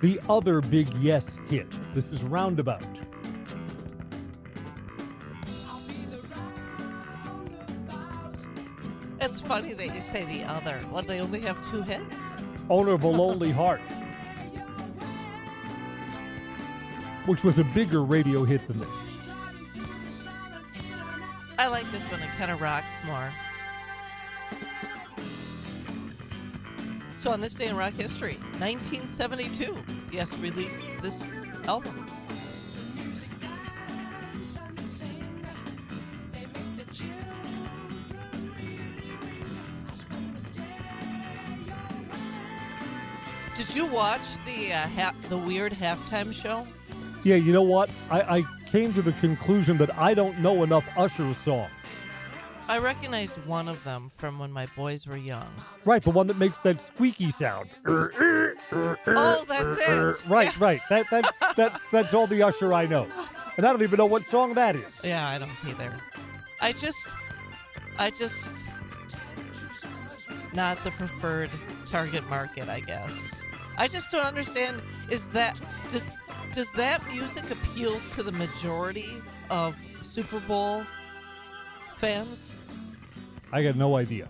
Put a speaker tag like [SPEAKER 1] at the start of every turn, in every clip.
[SPEAKER 1] the other big Yes hit. This is Roundabout.
[SPEAKER 2] It's funny that you say the other. What, they only have two hits?
[SPEAKER 1] Owner of a Lonely Heart, which was a bigger radio hit than this.
[SPEAKER 2] I like this one. It kind of rocks more. So on this day in rock history, 1972, Yes released this album. Did you watch the uh, ha- the weird halftime show?
[SPEAKER 1] Yeah, you know what? I, I came to the conclusion that I don't know enough Usher songs.
[SPEAKER 2] I recognized one of them from when my boys were young.
[SPEAKER 1] Right, the one that makes that squeaky sound.
[SPEAKER 2] Oh, that's it.
[SPEAKER 1] Right, right. That that's that's that's all the Usher I know, and I don't even know what song that is.
[SPEAKER 2] Yeah, I don't either. I just, I just, not the preferred target market, I guess. I just don't understand. Is that does does that music appeal to the majority of Super Bowl fans?
[SPEAKER 1] I got no idea.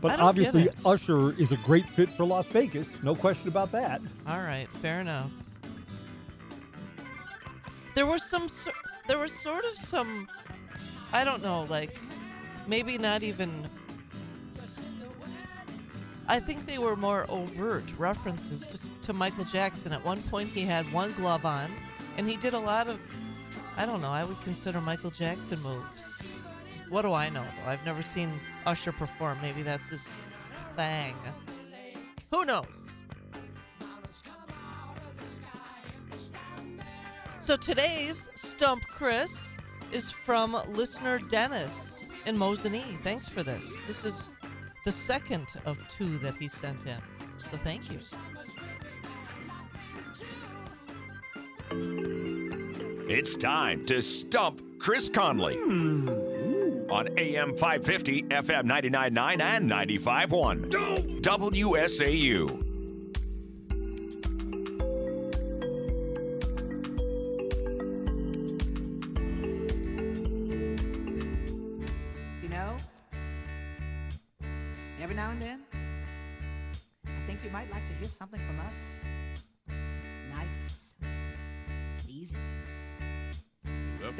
[SPEAKER 1] But obviously. Usher is a great fit for Las Vegas. No question about that.
[SPEAKER 2] All right, fair enough. There was some, there was sort of some, I don't know, like maybe not even. I think they were more overt references to, to Michael Jackson. At one point, he had one glove on, and he did a lot of, I don't know, I would consider Michael Jackson moves. What do I know? I've never seen Usher perform. Maybe that's his thing. Who knows? So today's Stump Chris is from listener Dennis in Mosinee. Thanks for this. This is the second of two that he sent in. So thank you.
[SPEAKER 3] It's time to stump Chris Conley hmm. on AM 550, FM 99.9, and 95.1. WSAU.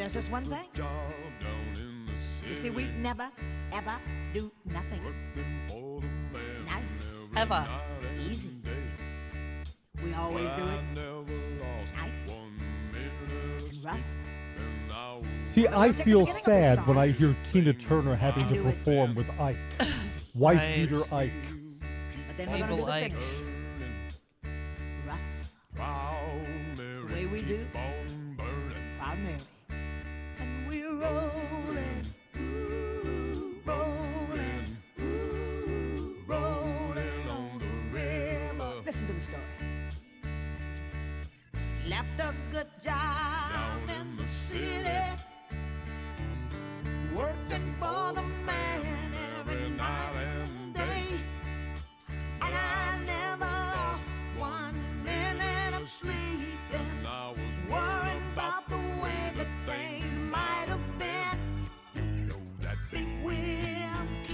[SPEAKER 4] There's just one thing. You see, we never, ever do nothing. Nice,
[SPEAKER 2] Eva.
[SPEAKER 4] easy. We always do it nice and rough.
[SPEAKER 1] See, I
[SPEAKER 4] Take the
[SPEAKER 1] feel
[SPEAKER 4] beginning of the
[SPEAKER 1] sad when I hear Tina Turner having to perform with Ike, wife
[SPEAKER 2] Right.
[SPEAKER 1] beater Ike.
[SPEAKER 4] But then we're gonna do the
[SPEAKER 2] Ike.
[SPEAKER 4] finish. Rough. It's the way we do. Proud Mary. We're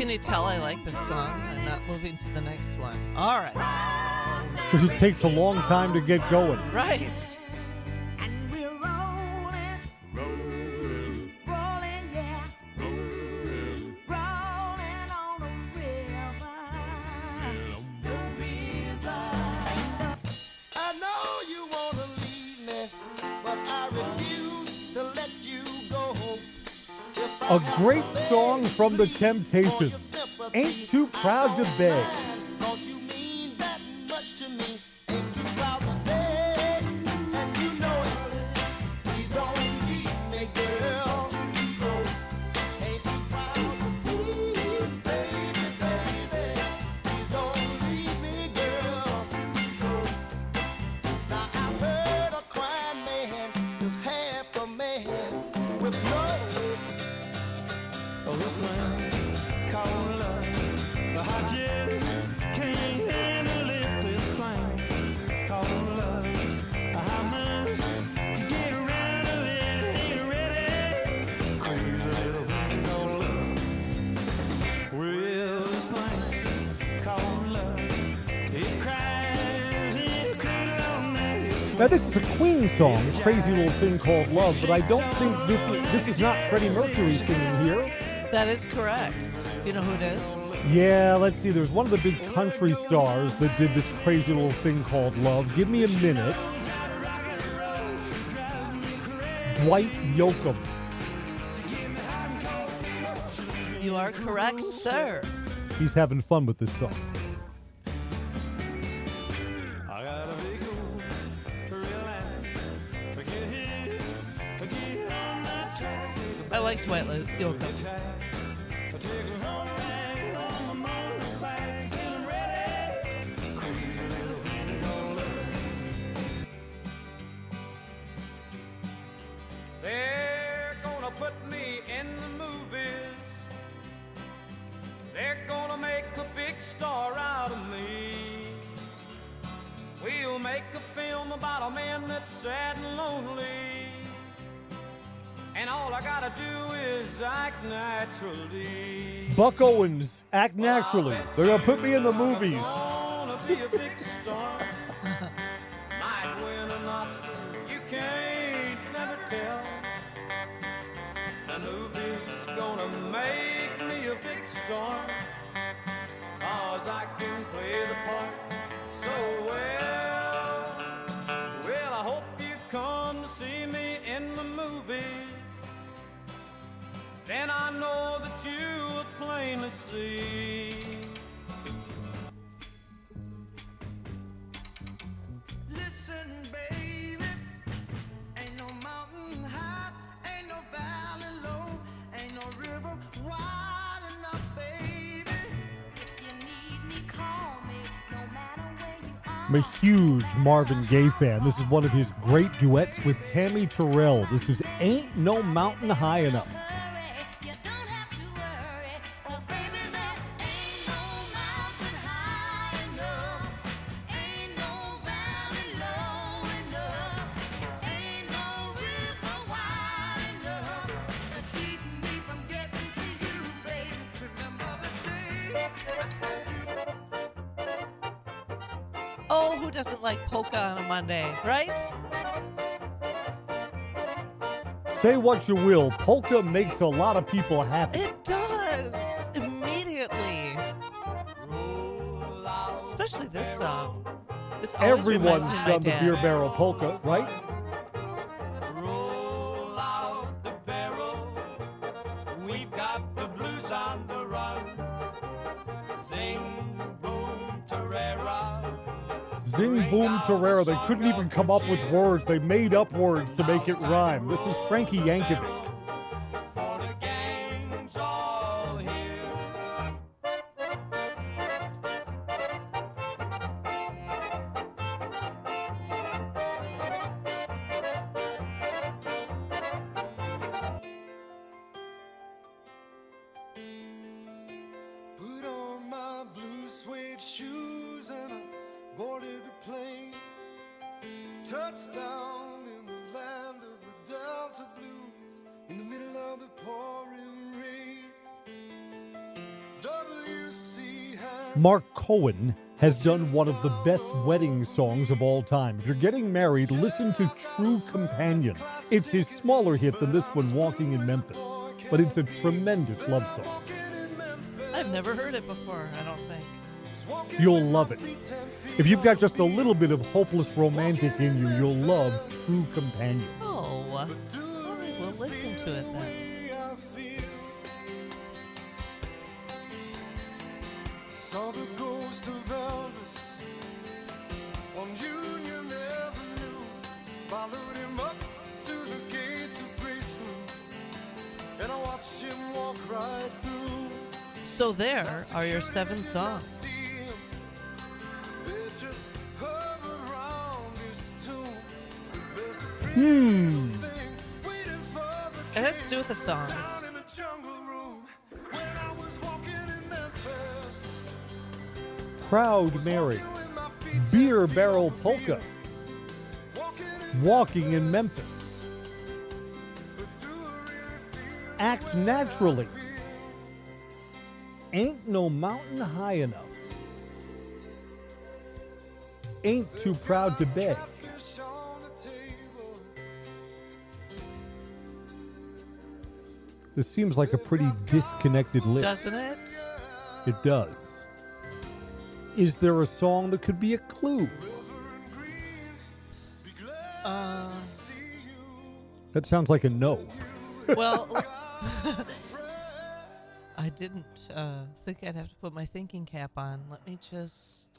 [SPEAKER 2] Can you tell I like this song? I'm not moving to the next one. All right.
[SPEAKER 1] Because it takes a long time to get going.
[SPEAKER 2] Right.
[SPEAKER 1] A great song from the Temptations. Ain't too proud to beg.
[SPEAKER 5] Now this
[SPEAKER 1] is a Queen song, "Crazy Little Thing Called Love," but I don't think this is this is not Freddie Mercury singing here.
[SPEAKER 2] That is correct. Do you know who it is?
[SPEAKER 1] Yeah, let's see. There's one of the big country stars that did this crazy little thing called Love. Give me a minute. Dwight Yoakam.
[SPEAKER 2] You are correct, sir.
[SPEAKER 1] He's having fun with this song.
[SPEAKER 6] Crazy little thing called love.
[SPEAKER 7] They're gonna put me in the movies. They're gonna make a big star out of me. We'll make a film about a man that's sad and lonely. And all I gotta do is act naturally.
[SPEAKER 1] Buck Owens, act naturally. They're gonna put me in the movies.
[SPEAKER 7] Gonna be a big Then I know that you will plainly see.
[SPEAKER 5] Listen, baby, ain't no mountain high, ain't no valley low, ain't no river wide enough, baby.
[SPEAKER 4] You need me, call me, no matter where you are.
[SPEAKER 1] I'm a huge Marvin Gaye fan. This is one of his great duets with Tammy Terrell. This is Ain't No Mountain High Enough.
[SPEAKER 2] Like polka on a Monday, right?
[SPEAKER 1] Say what you will, polka makes a lot of people happy.
[SPEAKER 2] It does immediately, especially this song. This always
[SPEAKER 1] Everyone's
[SPEAKER 2] reminds me of my
[SPEAKER 1] done the beer barrel polka, right?
[SPEAKER 7] Boom Terrera.
[SPEAKER 1] They couldn't even come up with words. They made up words to make it rhyme. This is Frankie Yankovic.
[SPEAKER 5] Touchdown in the land of the Delta Blues in the middle of the pouring rain.
[SPEAKER 1] Marc Cohn has done one of the best wedding songs of all time. If you're getting married, listen to True Companion. It's his smaller hit than this one, Walking in Memphis, but it's a tremendous love song.
[SPEAKER 2] I've never heard it before, I don't think.
[SPEAKER 1] You'll love it. If you've got just a little bit of hopeless romantic in you, you'll love True Companion.
[SPEAKER 2] Oh, all right, we'll listen to it then.
[SPEAKER 5] Saw the ghost of Elvis on Union Avenue. Followed him up to the gates of Graceland, and I watched him walk right through.
[SPEAKER 2] So there are your seven songs.
[SPEAKER 1] Hmm.
[SPEAKER 5] thing waiting
[SPEAKER 2] It has to do with the songs.
[SPEAKER 5] down in the jungle room when I was walking in Memphis.
[SPEAKER 1] Proud Mary,
[SPEAKER 5] With my feet
[SPEAKER 1] Beer Barrel Polka,
[SPEAKER 5] walking in,
[SPEAKER 1] Memphis,
[SPEAKER 5] but do I really feel
[SPEAKER 1] Act Naturally, Ain't No Mountain High Enough. Ain't Too Proud to Beg. This seems like a pretty disconnected list.
[SPEAKER 2] Doesn't it?
[SPEAKER 1] It does. Is there a song that could be a clue?
[SPEAKER 2] Uh,
[SPEAKER 1] That sounds like a no.
[SPEAKER 2] well, I didn't uh, think I'd have to put my thinking cap on. Let me just.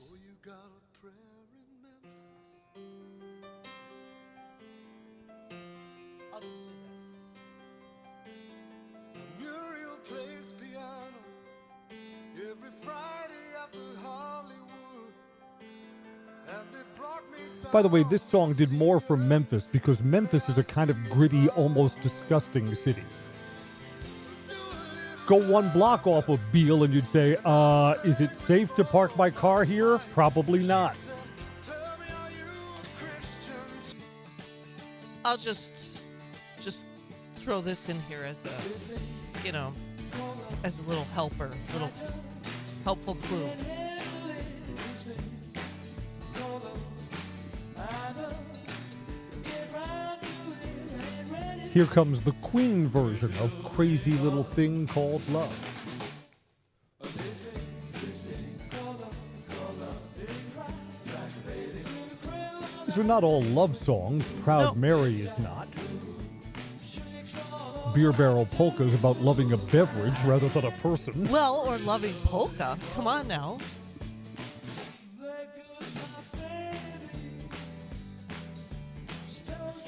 [SPEAKER 1] By the way, this song did more for Memphis because Memphis is a kind of gritty, almost disgusting city. Go one block off of Beale and you'd say, uh, is it safe to park my car here? Probably not.
[SPEAKER 2] I'll just just throw this in here as a you know as a little helper, little helpful clue.
[SPEAKER 1] Here comes the Queen version of Crazy Little Thing Called Love. These are not all love songs. Proud
[SPEAKER 2] No.
[SPEAKER 1] Mary is not. Beer Barrel Polka is about loving a beverage rather than a person.
[SPEAKER 2] Well, or loving polka. Come on now.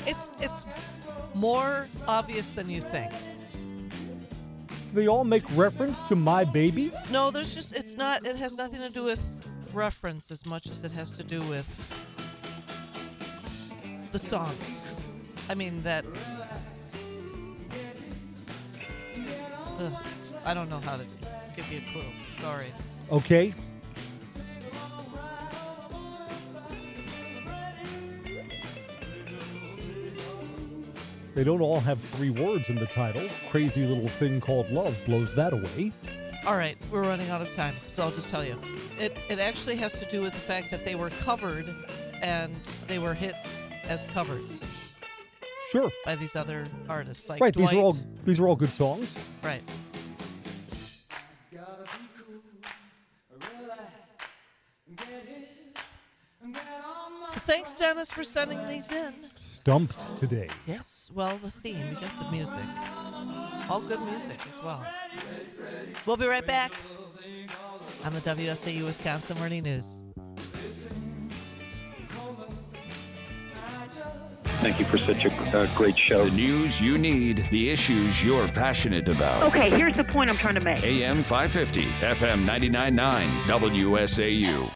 [SPEAKER 2] It's it's more obvious than you think.
[SPEAKER 1] They all make reference to My Baby.
[SPEAKER 2] No, there's just it's not it has nothing to do with reference as much as it has to do with the songs. I mean that Ugh, I don't know how to give you a clue. Sorry.
[SPEAKER 1] Okay. They don't all have three words in the title. Crazy Little Thing Called Love blows that away.
[SPEAKER 2] All right, we're running out of time, so I'll just tell you. It it actually has to do with the fact that they were covered and they were hits as covers
[SPEAKER 1] Sure.
[SPEAKER 2] by these other artists like
[SPEAKER 1] right,
[SPEAKER 2] Dwight.
[SPEAKER 1] these are all these are all good songs.
[SPEAKER 2] right. Thanks, Dennis, for sending these in.
[SPEAKER 1] Stumped today.
[SPEAKER 2] Yes, well, the theme, you got the music. All good music as well. We'll be right back on the WSAU Wisconsin Morning News.
[SPEAKER 8] Thank you for such a uh, great show.
[SPEAKER 3] The news you need, the issues you're passionate about.
[SPEAKER 9] Okay, here's the point I'm trying to make.
[SPEAKER 3] AM 550, FM 999, WSAU.